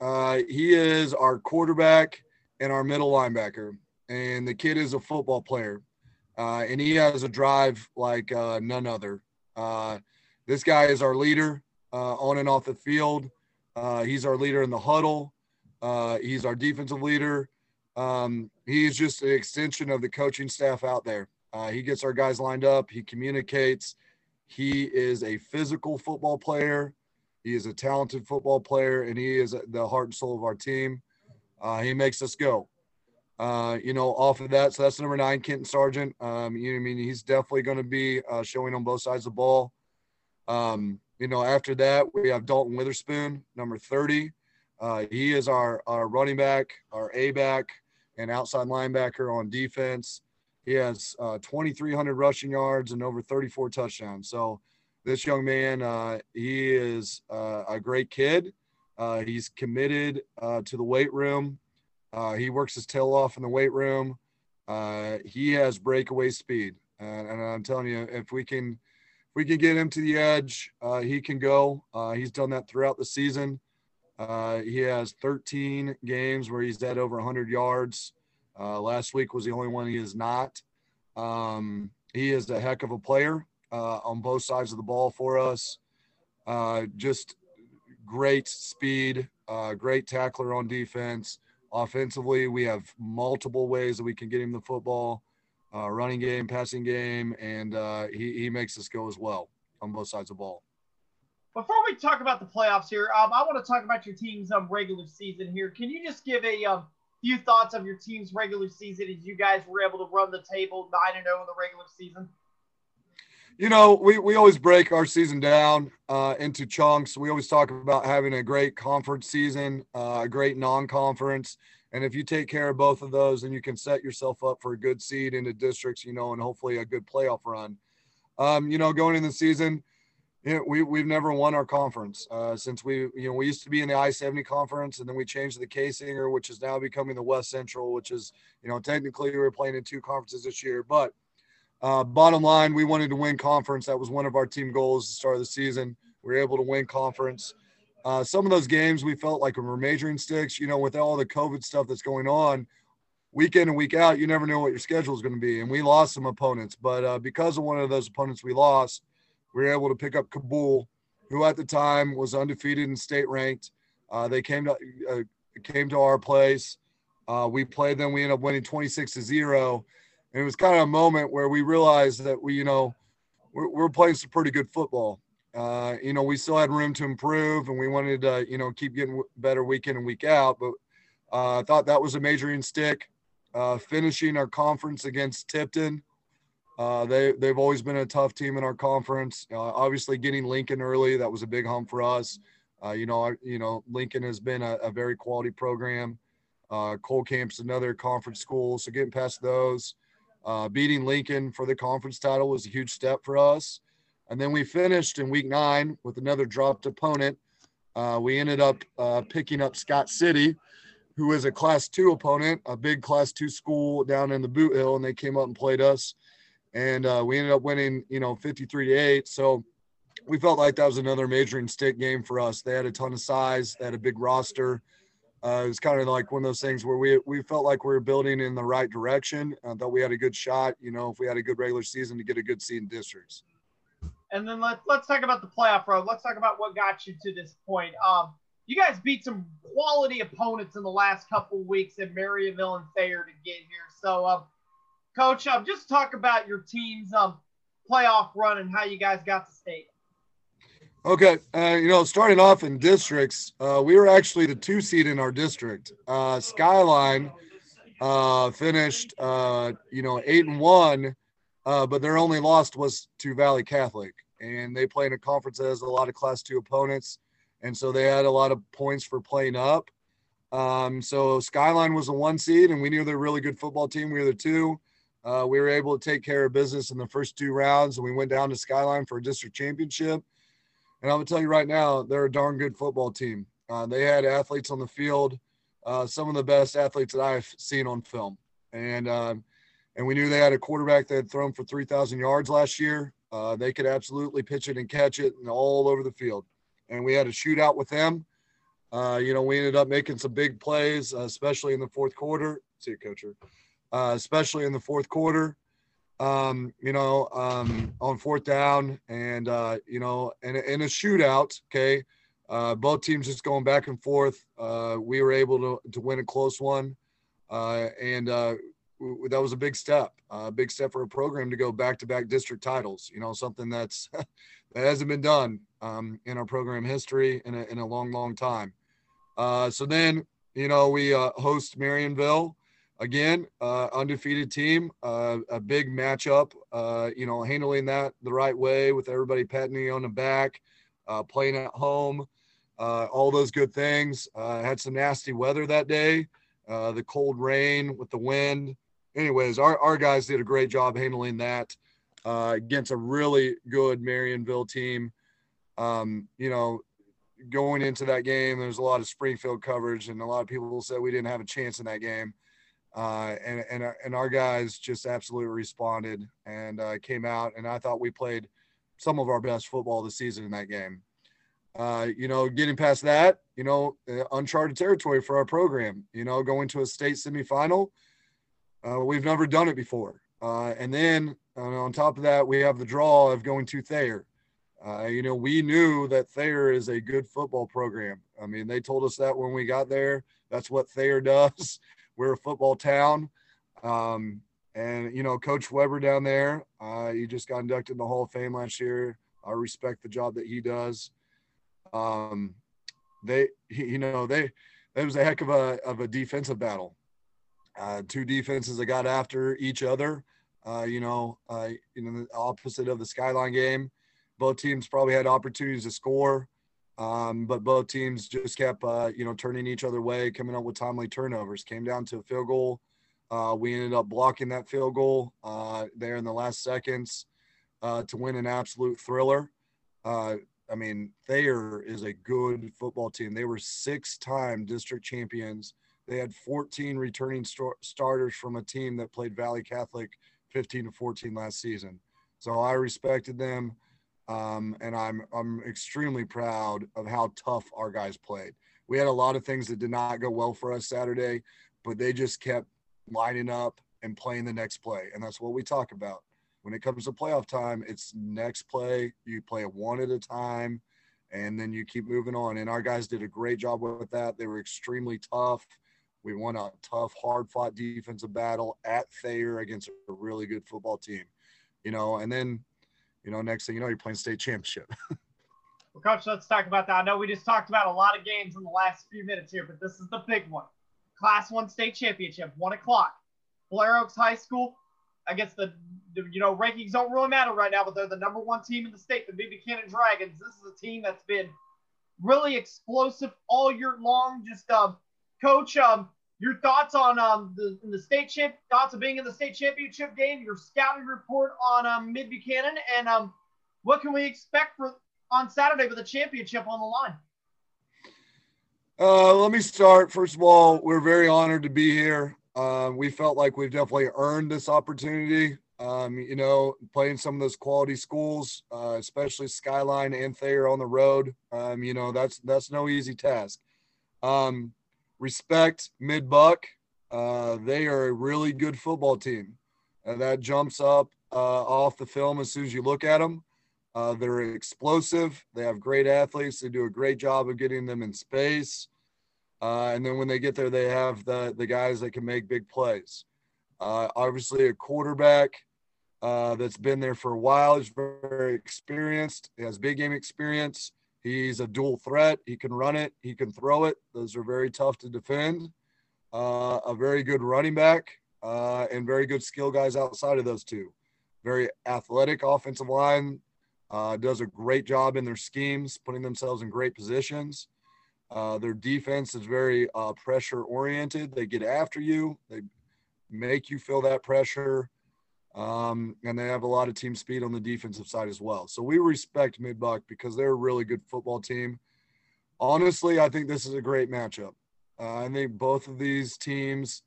Uh, he is our quarterback and our middle linebacker and the kid is a football player, uh, and he has a drive like uh, none other. Uh, this guy is our leader uh, on and off the field. Uh, he's our leader in the huddle. Uh, he's our defensive leader. Um, he's just an extension of the coaching staff out there. He gets our guys lined up. He communicates. He is a physical football player. He is a talented football player, and he is the heart and soul of our team. He makes us go. Uh, you know, off of that, so that's number nine, Kenton Sargent. Um, you know, I mean, he's definitely going to be uh, showing on both sides of the ball. Um, you know, after that, we have Dalton Witherspoon, number 30. Uh, he is our, our running back, our A back, and outside linebacker on defense. He has uh, 2,300 rushing yards and over 34 touchdowns. So, this young man, uh, he is uh, a great kid. Uh, he's committed uh, to the weight room. Uh, he works his tail off in the weight room. Uh, he has breakaway speed, and, and, I'm telling you, if we can, if we can get him to the edge, uh, he can go. Uh, he's done that throughout the season. Uh, he has 13 games where he's at over 100 yards. Uh, last week was the only one he is not. Um, he is a heck of a player on both sides of the ball for us. just great speed, great tackler on defense Offensively, we have multiple ways that we can get him the football, uh, running game, passing game, and uh, he, he makes us go as well on both sides of the ball. Before we talk about the playoffs here, um, I want to talk about your team's um, regular season here. Can you just give a um, few thoughts of your team's regular season as you guys were able to run the table 9 and 0 in the regular season? You know, we, we always break our season down uh, into chunks. We always talk about having a great conference season, uh, a great non conference. And if you take care of both of those, then you can set yourself up for a good seed into districts, you know, and hopefully a good playoff run. Um, you know, going in the season, you know, we, we've never won our conference uh, since we, you know, we used to be in the I 70 conference and then we changed to the Kaysinger, which is now becoming the West Central, which is, you know, technically we were playing in two conferences this year. But uh, bottom line, we wanted to win conference. That was one of our team goals at the start of the season. We were able to win conference. Uh, some of those games we felt like we were majoring sticks. You know, with all the COVID stuff that's going on, week in and week out, you never know what your schedule is going to be. And we lost some opponents, but uh, because of one of those opponents we lost, we were able to pick up Cabool, who at the time was undefeated and state ranked. Uh, they came to uh, came to our place. Uh, we played them. We ended up winning 26 to zero and it was kind of a moment where we realized that we, you know, we're, we're playing some pretty good football. Uh, you know, we still had room to improve, and we wanted to, you know, keep getting better week in and week out. But uh, I thought that was a majoring stick. Uh, finishing our conference against Tipton, uh, they they've always been a tough team in our conference. Uh, obviously, getting Lincoln early that was a big hump for us. Uh, you know, you know, Lincoln has been a, a very quality program. Cole Camp's another conference school, so getting past those. Uh, beating Lincoln for the conference title was a huge step for us. And then we finished in week nine with another dropped opponent. Uh, we ended up uh, picking up Scott City, who is a class two opponent, a big class two school down in the Bootheel, and they came up and played us. And uh, we ended up winning, you know, 53 to 8. So we felt like that was another major majoring stick game for us. They had a ton of size, they had a big roster. Uh, it was kind of like one of those things where we we felt like we were building in the right direction. I thought we had a good shot, you know, if we had a good regular season to get a good seed in districts. And then let's let's talk about the playoff road. Let's talk about what got you to this point. Um, you guys beat some quality opponents in the last couple weeks at Marionville and Thayer to get here. So, um, Coach, um, just talk about your team's um playoff run and how you guys got to state. Okay, uh, you know, starting off in districts, uh, we were actually the two seed in our district. Uh, Skyline uh, finished, uh, you know, eight and one, uh, but their only loss was to Valle Catholic, and they play in a conference that has a lot of Class Two opponents, and so they had a lot of points for playing up. Um, so Skyline was the one seed, and we knew they're a really good football team. We were the two. we were able to take care of business in the first two rounds, and we went down to Skyline for a district championship and I'm gonna tell you right now, they're a darn good football team. Uh, they had athletes on the field, uh, some of the best athletes that I've seen on film, and um, and we knew they had a quarterback that had thrown for 3,000 yards last year. Uh, they could absolutely pitch it and catch it and all over the field. And we had a shootout with them. Uh, you know, we ended up making some big plays, uh, especially in the fourth quarter. See you, coacher. Uh, especially in the fourth quarter um, you know, um, on fourth down and, uh, you know, in, in a shootout, okay, uh, both teams just going back and forth. Uh, we were able to, to win a close one. Uh, and uh, w- that was a big step, a big step for a program to go back to back district titles, you know, something that's *laughs* that hasn't been done um, in our program history in a, in a long, long time. Uh, so then, you know, we uh, host Marionville again, undefeated team, a big matchup, you know, handling that the right way with everybody patting you on the back, playing at home uh, all those good things. Uh, had some nasty weather that day, uh, the cold rain with the wind. Anyways, our, our guys did a great job handling that uh, against a really good Marionville team. Um, you know, going into that game, there's a lot of Springfield coverage, and a lot of people said we didn't have a chance in that game. Uh, and and and our guys just absolutely responded and uh, came out, and I thought we played some of our best football this season in that game uh, you know, getting past that, you know, uh, uncharted territory for our program. You know, going to a state semifinal, uh, we've never done it before. Uh, and then uh, on top of that, we have the draw of going to Thayer. Uh, you know, we knew that Thayer is a good football program. I mean, they told us that when we got there. That's what Thayer *laughs* does. We're a football town. Um, and you know, Coach Weber down there, uh, he just got inducted in the Hall of Fame last year. I respect the job that he does. Um, they, you know, they, it was a heck of a, of a defensive battle. Uh, two defenses that got after each other. Uh, you know, uh, you know, the opposite of the skyline game. Both teams probably had opportunities to score, um, but both teams just kept, uh, you know, turning each other way, coming up with timely turnovers. Came down to a field goal. Uh, we ended up blocking that field goal uh, there in the last seconds uh, to win an absolute thriller. Uh, I mean, Thayer is a good football team. They were six time district champions. They had 14 returning st- starters from a team that played Valle Catholic 15 to 14 last season. So I respected them. Um, and I'm, I'm extremely proud of how tough our guys played. We had a lot of things that did not go well for us Saturday, but they just kept lining up and playing the next play. And that's what we talk about when it comes to playoff time, it's next play. You play one at a time, and then you keep moving on. And our guys did a great job with that. They were extremely tough. We won a tough, hard fought defensive battle at Thayer against a really good football team. You know, and then, you know, next thing you know, you're playing state championship. *laughs* well, coach, let's talk about that. I know we just talked about a lot of games in the last few minutes here, but this is the big one. Class one state championship, one o'clock. Blair Oaks High School against the, the, you know rankings don't really matter right now, but they're the number one team in the state, the Buchanan Dragons. This is a team that's been really explosive all year long. Just um, coach, um, your thoughts on um the, the state champ thoughts of being in the state championship game, your scouting report on um, Mid Buchanan, and um, what can we expect for on Saturday with the championship on the line? Uh, let me start. First of all, we're very honored to be here. Um, we felt like we've definitely earned this opportunity. Um, you know, playing some of those quality schools, uh, especially Skyline and Thayer on the road. Um, you know, that's that's no easy task. Um, respect Mid Buck. Uh, they are a really good football team. and that jumps up uh, off the film as soon as you look at them. Uh, they're explosive. They have great athletes. They do a great job of getting them in space. Uh, and then when they get there, they have the the guys that can make big plays. Uh, obviously, a quarterback uh, that's been there for a while. is very experienced. Has big game experience. He's a dual threat. He can run it. He can throw it. Those are very tough to defend. Uh, a very good running back uh, and very good skill guys outside of those two. Very athletic offensive line. Uh, does a great job in their schemes, putting themselves in great positions. Uh, their defense is very uh, pressure oriented. They get after you, they make you feel that pressure. Um, and they have a lot of team speed on the defensive side as well. So we respect Midbuck because they're a really good football team. Honestly, I think this is a great matchup. Uh, I think both of these teams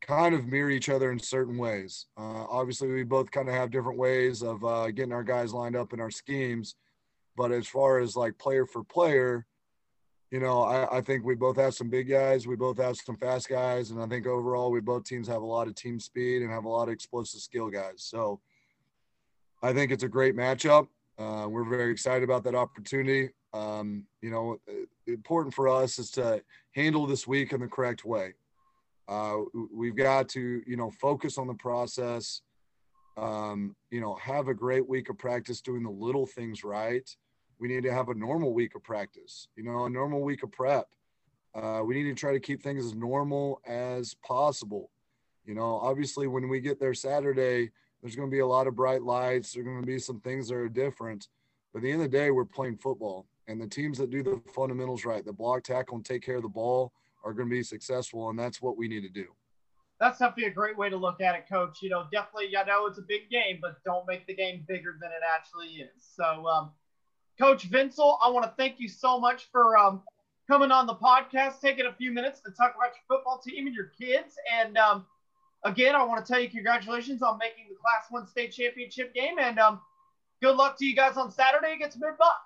kind of mirror each other in certain ways. Uh, obviously, we both kind of have different ways of uh, getting our guys lined up in our schemes. But as far as like player for player, you know, I, I, think we both have some big guys. We both have some fast guys. And I think overall, we both teams have a lot of team speed and have a lot of explosive skill guys. So I think it's a great matchup. Uh, we're very excited about that opportunity. Um, you know, uh, important for us is to handle this week in the correct way. Uh, we've got to, you know, focus on the process. Um, you know, have a great week of practice doing the little things right. We need to have a normal week of practice, you know, a normal week of prep. Uh, we need to try to keep things as normal as possible. You know, obviously, when we get there Saturday, there's going to be a lot of bright lights. There's going to be some things that are different. But at the end of the day, we're playing football. And the teams that do the fundamentals right, the block, tackle, and take care of the ball are going to be successful. And that's what we need to do. That's definitely a great way to look at it, Coach. You know, definitely, I know it's a big game, but don't make the game bigger than it actually is. So, um, Coach Vinsel, I want to thank you so much for um, coming on the podcast, taking a few minutes to talk about your football team and your kids. And um, again, I want to tell you congratulations on making the Class One state championship game, and um, good luck to you guys on Saturday against Mid Buck.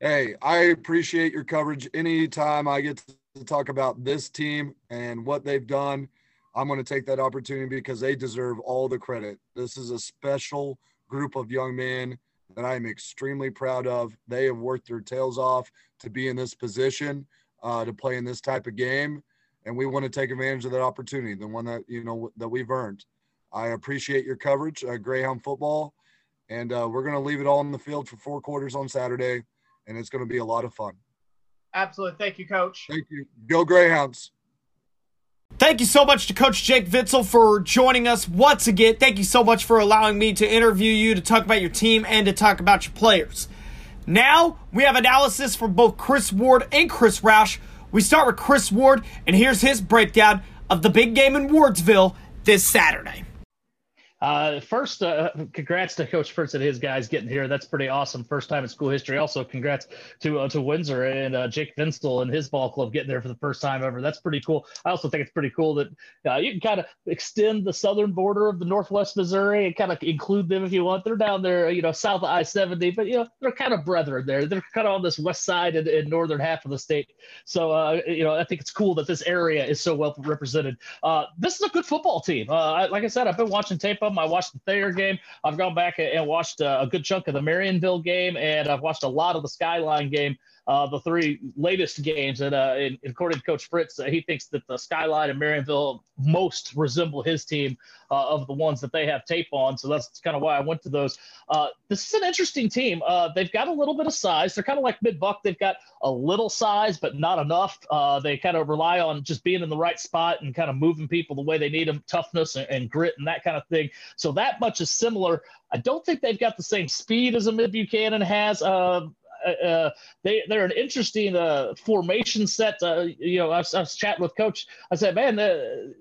Hey, I appreciate your coverage. Anytime I get to talk about this team and what they've done, I'm going to take that opportunity because they deserve all the credit. This is a special group of young men that I am extremely proud of. They have worked their tails off to be in this position, uh, to play in this type of game and we want to take advantage of that opportunity, the one that you know that we've earned. I appreciate your coverage, uh, Greyhound football, and uh, we're going to leave it all in the field for four quarters on Saturday, and it's going to be a lot of fun. Absolutely, thank you, Coach. Thank you. Go Greyhounds. Thank you so much to Coach Jake Vinsel for joining us once again. Thank you so much for allowing me to interview you, to talk about your team, and to talk about your players. Now we have analysis from both Chris Ward and Chris Roush we start with Chris Ward, and here's his breakdown of the big game in Wardsville this Saturday. Uh, first, uh, congrats to Coach Fritz and his guys getting here. That's pretty awesome. First time in school history. Also, congrats to uh, to Windsor and uh, Jake Vinsel and his ball club getting there for the first time ever. That's pretty cool. I also think it's pretty cool that uh, you can kind of extend the southern border of the Northwest Missouri and kind of include them if you want. They're down there, you know, south of I seventy, but you know they're kind of brethren there. They're kind of on this west side and, and northern half of the state. So uh, you know, I think it's cool that this area is so well represented. this is a good football team. like I said, I've been watching tape them. I watched the Thayer game. I've gone back and watched uh, a good chunk of the Marionville game, and I've watched a lot of the Skyline game uh, the three latest games. And uh, in, according to Coach Fritz, uh, he thinks that the Skyline and Marionville most resemble his team uh, of the ones that they have tape on. So that's kind of why I went to those. Uh, this is an interesting team. Uh, they've got a little bit of size. They're kind of like mid buck. They've got a little size, but not enough. they kind of rely on just being in the right spot and kind of moving people the way they need them, toughness and, and grit and that kind of thing. So that much is similar. I don't think they've got the same speed as a Mid Buchanan has. Uh, uh, uh, they they're an interesting uh, formation set. Uh, you know, I was, I was, chatting with coach. I said, man, the,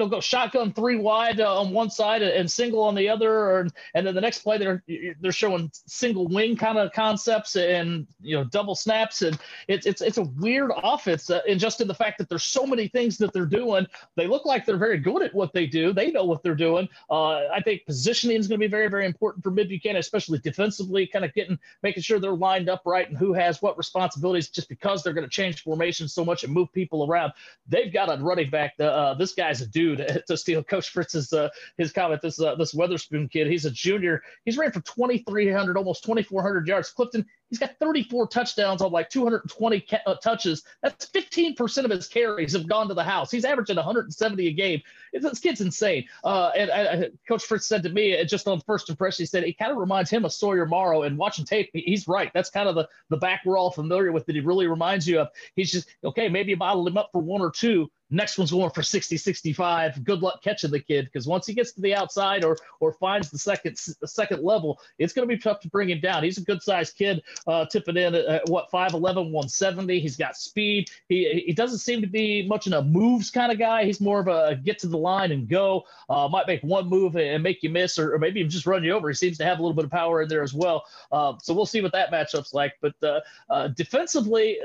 they'll go shotgun three wide uh, on one side and single on the other, or, and then the next play they're they're showing single wing kind of concepts and you know double snaps, and it's it's it's a weird offense, uh, and just in the fact that there's so many things that they're doing, they look like they're very good at what they do. They know what they're doing. Uh, I think positioning is going to be very very important for Mid Buchanan, especially defensively, kind of getting making sure they're lined up right and who has what responsibilities, just because they're going to change formations so much and move people around. They've got a running back. Uh, this guy's a dude dude. *laughs* To steal Coach Fritz's uh, his comment, this uh, this Witherspoon kid, he's a junior. He's ran for 2,300, almost 2,400 yards. Clifton, he's got 34 touchdowns on like 220 ca- uh, touches. That's 15% of his carries have gone to the house. He's averaging 170 a game. This kid's insane. Uh, and I, Coach Fritz said to me, uh, just on first impression, he said he kind of reminds him of Sawyer Morrow. And watching tape, he's right. That's kind of the the back we're all familiar with that he really reminds you of. He's just okay. Maybe you bottled him up for one or two Next one's going for 60, 65. Good luck catching the kid because once he gets to the outside or or finds the second the second level, it's going to be tough to bring him down. He's a good sized kid, uh, tipping in at, at what 5'11, 170. He's got speed. He he doesn't seem to be much in a moves kind of guy. He's more of a get to the line and go. Uh, might make one move and make you miss, or, or maybe even just run you over. He seems to have a little bit of power in there as well. Uh, so we'll see what that matchup's like. But uh, uh, defensively,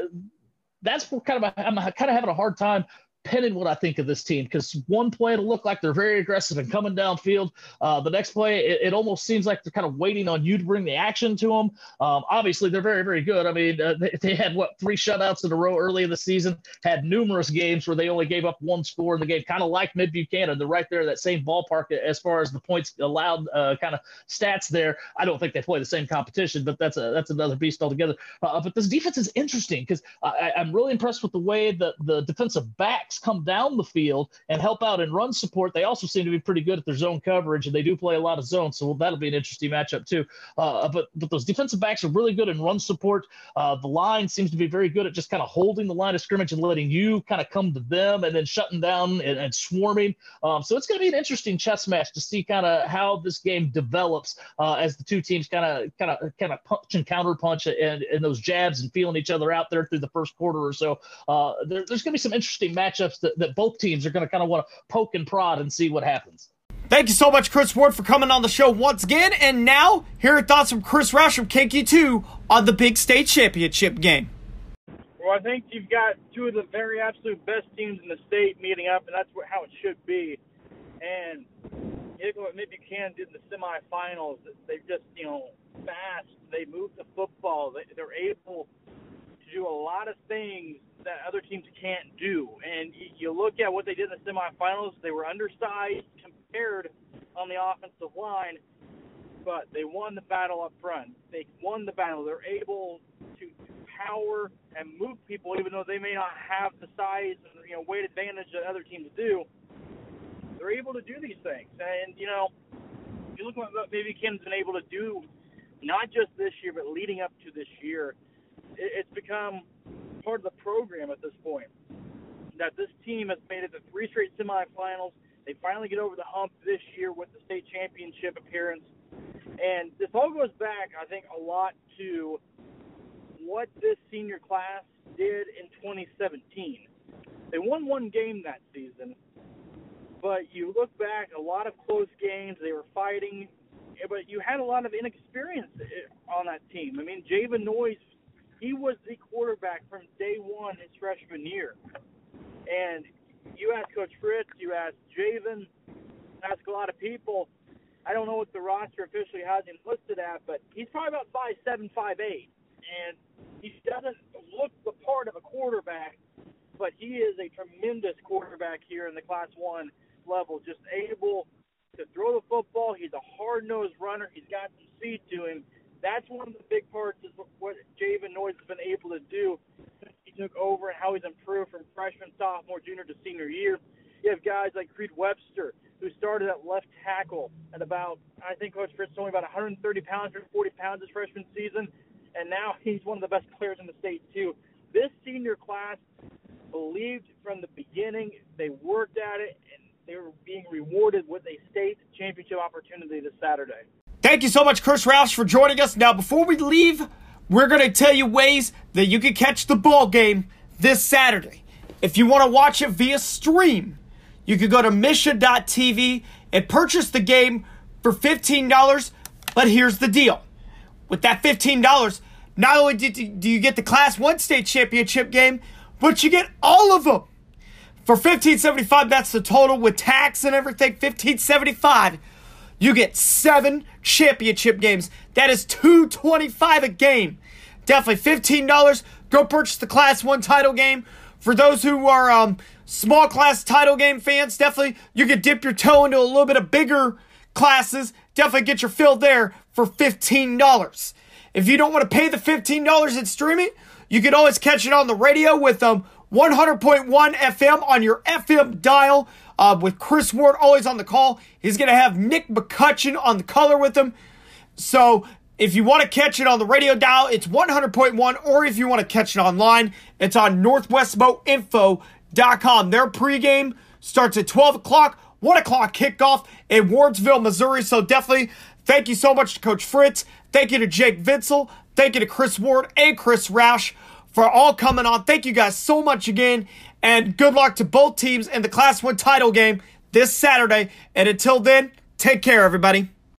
that's kind of a, I'm kind of having a hard time depending what I think of this team, because one play it'll look like they're very aggressive and coming downfield. Uh, the next play, it, it, almost seems like they're kind of waiting on you to bring the action to them. Um, obviously, they're very, very good. I mean, uh, they, they, had what three shutouts in a row early in the season, had numerous games where they only gave up one score in the game, kind of like Mid Buchanan. They're right there, that same ballpark as far as the points allowed uh, kind of stats there. I don't think they play the same competition, but that's a that's another beast altogether. Uh, but this defense is interesting because I'm really impressed with the way that the defensive backs come down the field and help out in run support. They also seem to be pretty good at their zone coverage, and they do play a lot of zone, so that'll be an interesting matchup too. Uh, but but those defensive backs are really good in run support. Uh, the line seems to be very good at just kind of holding the line of scrimmage and letting you kind of come to them, and then shutting down and, and swarming. Um, so it's going to be an interesting chess match to see kind of how this game develops uh, as the two teams kind of kind of kind of punch and counter punch and, and those jabs and feeling each other out there through the first quarter or so. Uh, there, there's going to be some interesting matchups that, that both teams are going to kind of want to poke and prod and see what happens. Thank you so much, Chris Ward, for coming on the show once again. And now, here are thoughts from Chris Roush from KQ2 on the big state championship game. Well, I think you've got two of the very absolute best teams in the state meeting up, and that's how it should be. And you look what maybe Buchanan did in the semifinals. They've just, you know, fast. They move the football. They, they're able to do a lot of things that other teams can't do. And you look at what they did in the semifinals, they were undersized compared on the offensive line, but they won the battle up front. They won the battle. They're able to power and move people, even though they may not have the size and you know weight advantage that other teams do. They're able to do these things, and you know, you look at what maybe Kim's been able to do, not just this year, but leading up to this year. It's become part of the program at this point. That this team has made it to three straight semifinals. They finally get over the hump this year with the state championship appearance. And this all goes back, I think, a lot to what this senior class did in 2017. They won one game that season, but you look back, a lot of close games. They were fighting, but you had a lot of inexperience eh, on that team. I mean, Javen Noyes he was the quarterback from day one his freshman year. And you ask Coach Fritz, you ask Javen, ask a lot of people. I don't know what the roster officially has him listed at, but he's probably about five seven, five eight, and he doesn't look the part of a quarterback, but he is a tremendous quarterback here in the Class One level, just able to throw the football. He's a hard nosed runner. He's got some speed to him, that's one of the big parts is what Javen Noyes has been able to do since he took over and how he's improved from freshman, sophomore, junior to senior year. You have guys like Creed Webster, who started at left tackle at about, I think Coach Fritz told me about 130 pounds, 140 pounds his freshman season, and now *laughs* he's one of the best players in the state too. This senior class believed from the beginning. They worked at it, and they were being rewarded with a state championship opportunity this Saturday. Thank you so much, Chris Roush, for joining us. Now, before we leave, we're going to tell you ways that you can catch the ball game this Saturday. If you want to watch it via stream, you can go to MSHSAA.tv and purchase the game for $15. But here's the deal with that $15, not only do you get the Class 1 state championship game, but you get all of them. For $15.75, that's the total with tax and everything. $15.75 you get seven championship games. That is two twenty-five a game. Definitely fifteen dollars. Go purchase the Class One title game. For those who are um, small class title game fans, definitely you can dip your toe into a little bit of bigger classes. Definitely get your fill there for fifteen dollars. If you don't want to pay the fifteen dollars in streaming, you can always catch it on the radio with um 100.1 FM on your FM dial uh, with Chris Ward always on the call. He's going to have Nick McCutcheon on the color with him. So if you want to catch it on the radio dial, it's 100.1, or if you want to catch it online, it's on northwestmoinfo.com. Their pregame starts at 12 o'clock, 1 o'clock kickoff in Wardsville, Missouri. So definitely thank you so much to Coach Fritz. Thank you to Jake Vinsel. Thank you to Chris Ward and Chris Roush for all coming on. Thank you guys so much again. And good luck to both teams in the Class 1 title game this Saturday. And until then, take care, everybody.